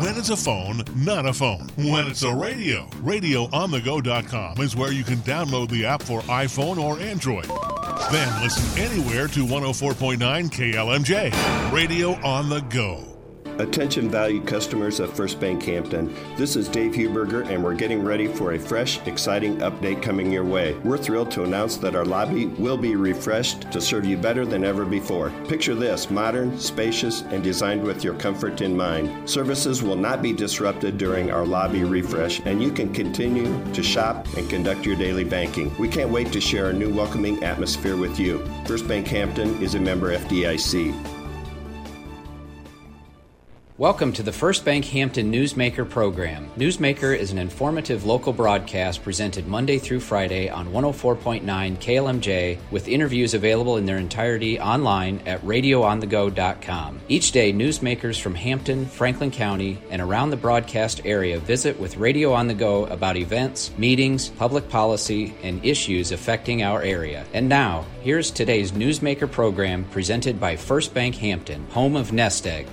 When it's a phone, not a phone. When it's a radio, radioonthego.com is where you can download the app for iPhone or Android. Then listen anywhere to 104.9 KLMJ. Radio on the go. Attention valued customers of First Bank Hampton. This is Dave Huberger, and we're getting ready for a fresh, exciting update coming your way. We're thrilled to announce that our lobby will be refreshed to serve you better than ever before. Picture this modern, spacious, and designed with your comfort in mind. Services will not be disrupted during our lobby refresh, and you can continue to shop and conduct your daily banking. We can't wait to share a new welcoming atmosphere with you. First Bank Hampton is a member FDIC. Welcome to the First Bank Hampton Newsmaker program. Newsmaker is an informative local broadcast presented Monday through Friday on 104.9 KLMJ with interviews available in their entirety online at radioonthego.com. Each day, newsmakers from Hampton, Franklin County, and around the broadcast area visit with Radio on the Go about events, meetings, public policy, and issues affecting our area. And now, here's today's Newsmaker program presented by First Bank Hampton, home of Nest Egg.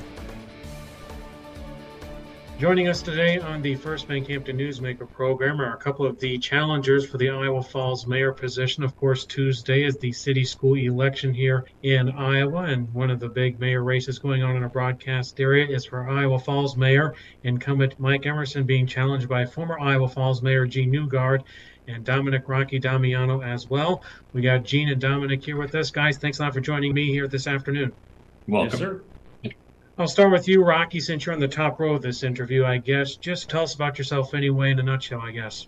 Joining us today on the First Bank Hampton Newsmaker program are a couple of the challengers for the Iowa Falls mayor position. Of course, Tuesday is the city school election here in Iowa, and one of the big mayor races going on in our broadcast area is for Iowa Falls mayor. Incumbent Mike Emerson being challenged by former Iowa Falls mayor Gene Newgard and Dominic Rocky Damiano as well. We got Gene and Dominic here with us. Guys, thanks a lot for joining me here this afternoon. Welcome. Yes, sir. I'll start with you, Rocky, since you're on the top row of this interview, I guess. Just tell us about yourself anyway, in a nutshell, I guess.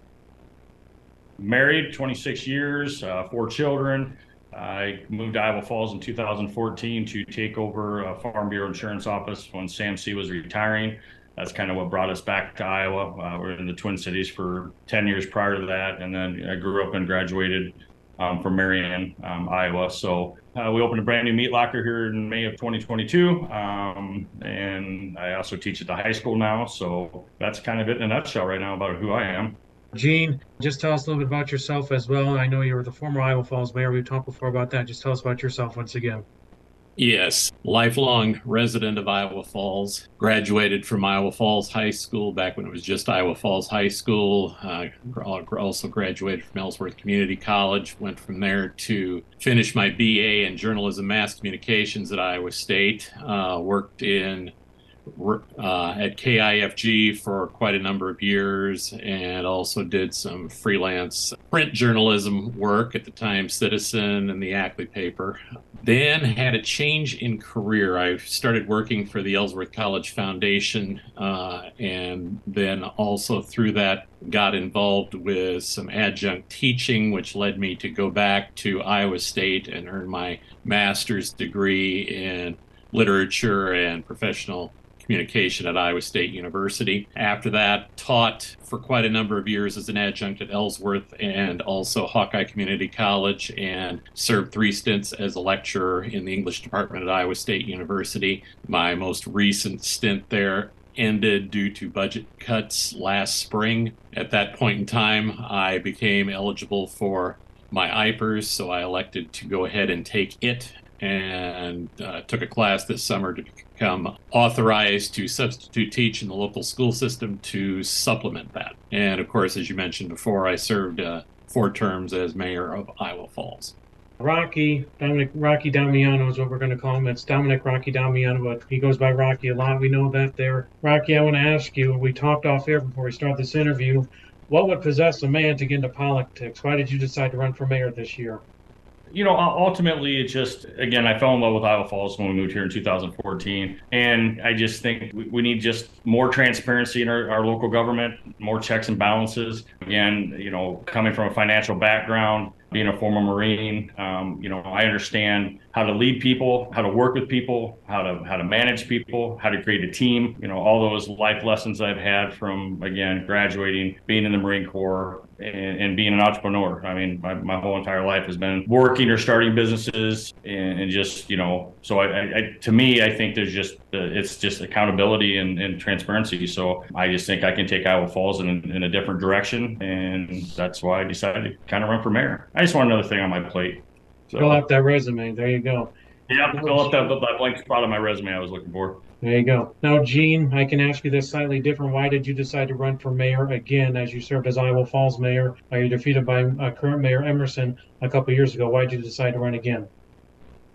Married, 26 years, uh, four children. I moved to Iowa Falls in 2014 to take over a Farm Bureau Insurance office when Sam C was retiring. That's kind of what brought us back to Iowa. Uh, we're in the Twin Cities for 10 years prior to that, and then I grew up and graduated um, from Marion, um, Iowa. So uh, we opened a brand new meat locker here in May of 2022, um, and I also teach at the high school now. So that's kind of it in a nutshell right now about who I am. Gene, just tell us a little bit about yourself as well. I know you were the former Iowa Falls mayor. We've talked before about that. Just tell us about yourself once again. Yes, lifelong resident of Iowa Falls. Graduated from Iowa Falls High School back when it was just Iowa Falls High School. Uh, also graduated from Ellsworth Community College. Went from there to finish my BA in journalism mass communications at Iowa State. Uh, worked in uh, at KIFG for quite a number of years and also did some freelance print journalism work at the Times Citizen and the Ackley paper. Then had a change in career. I started working for the Ellsworth College Foundation uh, and then also through that got involved with some adjunct teaching, which led me to go back to Iowa State and earn my master's degree in literature and professional communication at Iowa State University. After that, taught for quite a number of years as an adjunct at Ellsworth and also Hawkeye Community College, and served three stints as a lecturer in the English department at Iowa State University. My most recent stint there ended due to budget cuts last spring. At that point in time, I became eligible for my IPERS, so I elected to go ahead and take it and uh, took a class this summer to become authorized to substitute teach in the local school system to supplement that. And of course, as you mentioned before, I served uh, four terms as mayor of Iowa Falls. Rocky, Dominic Rocky Damiano is what we're going to call him. It's Dominic Rocky Damiano, but he goes by Rocky a lot. We know that there. Rocky, I want to ask you, we talked off air before we start this interview. What would possess a man to get into politics? Why did you decide to run for mayor this year? You know, ultimately, it just again, I fell in love with Iowa Falls when we moved here in 2014, and I just think we, we need just more transparency in our, our, local government, more checks and balances. Again, you know, coming from a financial background, being a former Marine, um, you know, I understand how to lead people, how to work with people, how to how to manage people, how to create a team. You know, all those life lessons I've had from again graduating, being in the Marine Corps, and, and being an entrepreneur. I mean, my, my whole entire life has been working or starting businesses, and, and just you know, so I, I, to me, I think there's just uh, it's just accountability and, and, transparency. So I just think I can take Iowa Falls in, in a different direction, and that's why I decided to kind of run for mayor. I just want another thing on my plate. So, fill out that resume. There you go. Yeah, fill up that, that blank spot on my resume I was looking for. There you go. Now, Gene, I can ask you this slightly different. Why did you decide to run for mayor again as you served as Iowa Falls mayor? Are you defeated by uh, current mayor Emerson a couple years ago? Why did you decide to run again?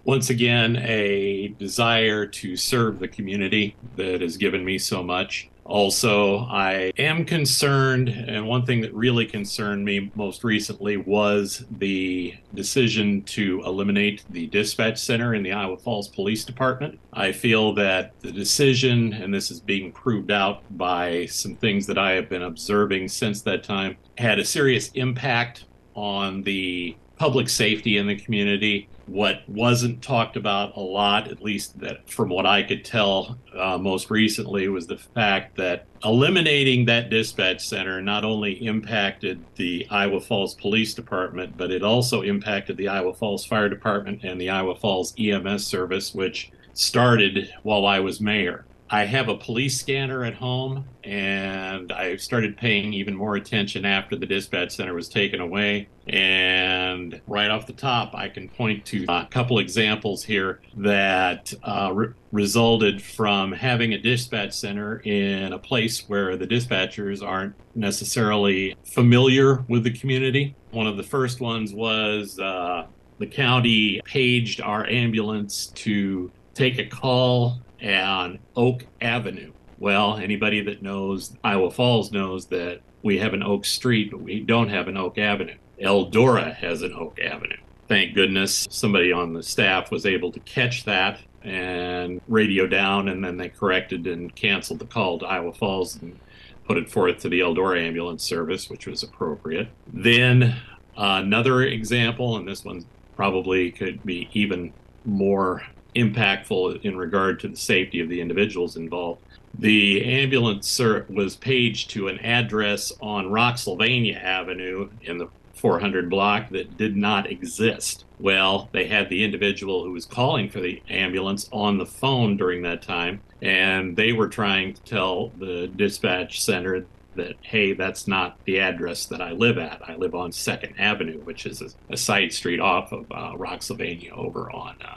Once again, a desire to serve the community that has given me so much. Also, I am concerned, and one thing that really concerned me most recently was the decision to eliminate the dispatch center in the Iowa Falls Police Department. I feel that the decision, and this is being proved out by some things that I have been observing since that time, had a serious impact on the public safety in the community. What wasn't talked about a lot, at least that from what I could tell uh, most recently, was the fact that eliminating that dispatch center not only impacted the Iowa Falls Police Department, but it also impacted the Iowa Falls Fire Department and the Iowa Falls EMS service, which started while I was mayor. I have a police scanner at home, and I started paying even more attention after the dispatch center was taken away. And right off the top, I can point to a couple examples here that uh, re- resulted from having a dispatch center in a place where the dispatchers aren't necessarily familiar with the community. One of the first ones was uh, the county paged our ambulance to take a call on Oak Avenue. Well, anybody that knows Iowa Falls knows that we have an Oak Street, but we don't have an Oak Avenue. Eldora has an Oak Avenue. Thank goodness somebody on the staff was able to catch that and radio down, and then they corrected and canceled the call to Iowa Falls and put it forth to the Eldora ambulance service, which was appropriate. Then another example, and this one probably could be even more impactful in regard to the safety of the individuals involved. The ambulance was paged to an address on Rocksylvania Avenue in the 400 block that did not exist. Well, they had the individual who was calling for the ambulance on the phone during that time, and they were trying to tell the dispatch center that, hey, that's not the address that I live at. I live on Second Avenue, which is a, a side street off of uh, Rocksylvania over on uh,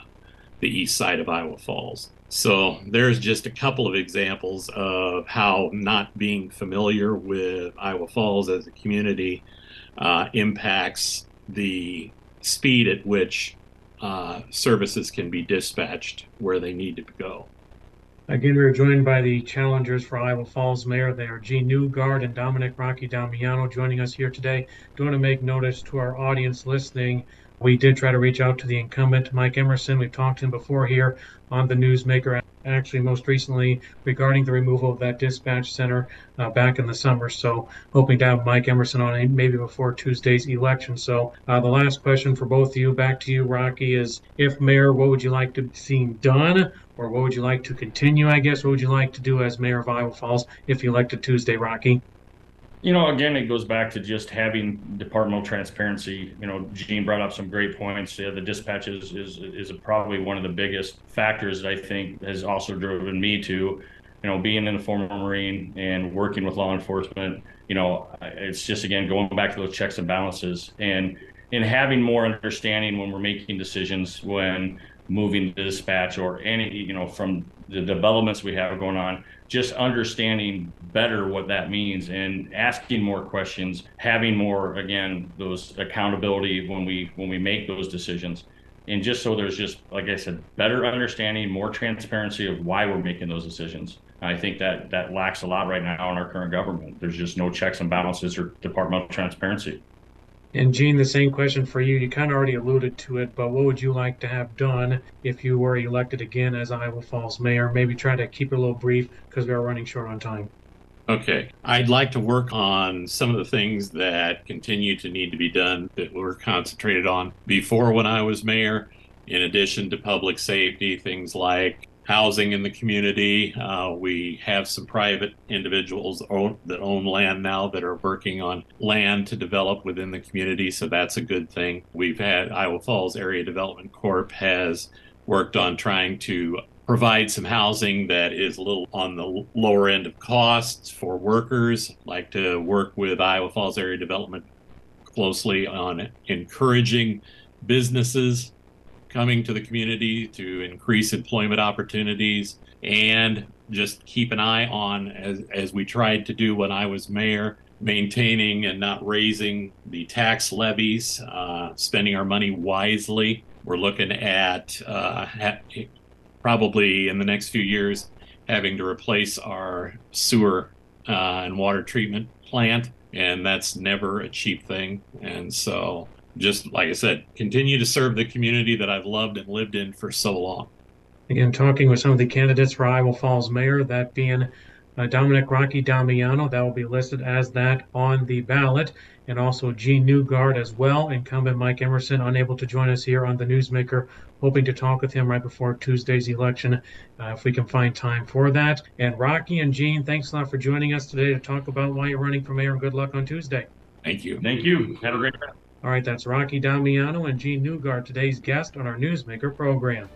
the east side of Iowa Falls. So there's just a couple of examples of how not being familiar with Iowa Falls as a community uh, impacts the speed at which uh, services can be dispatched where they need to go. Again, we are joined by the challengers for Iowa Falls Mayor. They are Gene Newgard and Dominic Rocky Damiano joining us here today. Do want to make notice to our audience listening we did try to reach out to the incumbent, Mike Emerson. We've talked to him before here on the Newsmaker, actually, most recently regarding the removal of that dispatch center uh, back in the summer. So, hoping to have Mike Emerson on maybe before Tuesday's election. So, uh, the last question for both of you, back to you, Rocky, is if mayor, what would you like to see done? Or what would you like to continue, I guess? What would you like to do as mayor of Iowa Falls if you elected Tuesday, Rocky? You know, again, it goes back to just having departmental transparency. You know, Gene brought up some great points. Yeah, the dispatch is, is is probably one of the biggest factors that I think has also driven me to, you know, being in the former Marine and working with law enforcement. You know, it's just again going back to those checks and balances and and having more understanding when we're making decisions when moving the dispatch or any you know from the developments we have going on just understanding better what that means and asking more questions having more again those accountability when we when we make those decisions. And just so there's just like i said better understanding more transparency of why we're making those decisions. I think that that lacks a lot right now in our current government. There's just no checks and balances or departmental transparency and Gene, the same question for you. You kind of already alluded to it, but what would you like to have done if you were elected again as Iowa Falls mayor? Maybe try to keep it a little brief because we are running short on time. Okay. I'd like to work on some of the things that continue to need to be done that were concentrated on before when I was mayor, in addition to public safety, things like housing in the community. Uh, we have some private individuals own, that own land now that are working on land to develop within the community, so that's a good thing. We've had Iowa Falls Area Development Corp has worked on trying to provide some housing that is a little on the lower end of costs for workers. like to work with Iowa Falls Area Development closely on encouraging businesses coming to the community to increase employment opportunities and just keep an eye on as, as we tried to do when I was mayor, maintaining and not raising the tax levies, uh, spending our money wisely. We're looking at uh, probably in the next few years having to replace our sewer uh, and water treatment plant, and that's never a cheap thing. And so, just like I said, continue to serve the community that I've loved and lived in for so long. Again, talking with some of the candidates for Iowa Falls mayor, that being uh, Dominic Rocky Damiano, that will be listed as that on the ballot, and also Gene Newgard as well. Incumbent Mike Emerson, unable to join us here on the Newsmaker, hoping to talk with him right before Tuesday's election, uh, if we can find time for that. And Rocky and Gene, thanks a lot for joining us today to talk about why you're running for mayor, and good luck on Tuesday. Thank you. Thank you. Have a great day. All right, that's Rocky Damiano and Gene Newgard, today's guest on our Newsmaker program.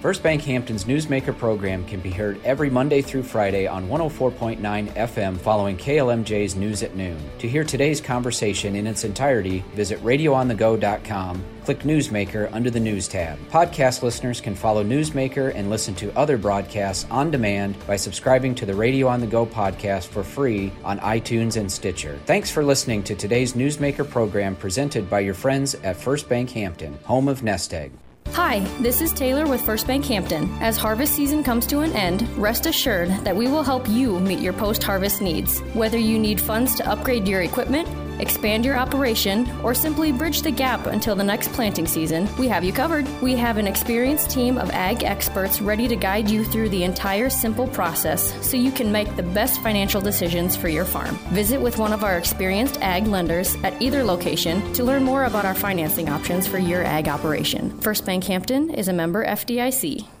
First Bank Hampton's Newsmaker program can be heard every Monday through Friday on 104.9 FM following KLMJ's News at Noon. To hear today's conversation in its entirety, visit radioonthego.com, click Newsmaker under the News tab. Podcast listeners can follow Newsmaker and listen to other broadcasts on demand by subscribing to the Radio on the Go podcast for free on iTunes and Stitcher. Thanks for listening to today's Newsmaker program presented by your friends at First Bank Hampton, home of Nest Egg. Hi, this is Taylor with First Bank Hampton. As harvest season comes to an end, rest assured that we will help you meet your post harvest needs. Whether you need funds to upgrade your equipment, expand your operation, or simply bridge the gap until the next planting season, we have you covered. We have an experienced team of ag experts ready to guide you through the entire simple process so you can make the best financial decisions for your farm. Visit with one of our experienced ag lenders at either location to learn more about our financing options for your ag operation. First Bank Hampton is a member FDIC.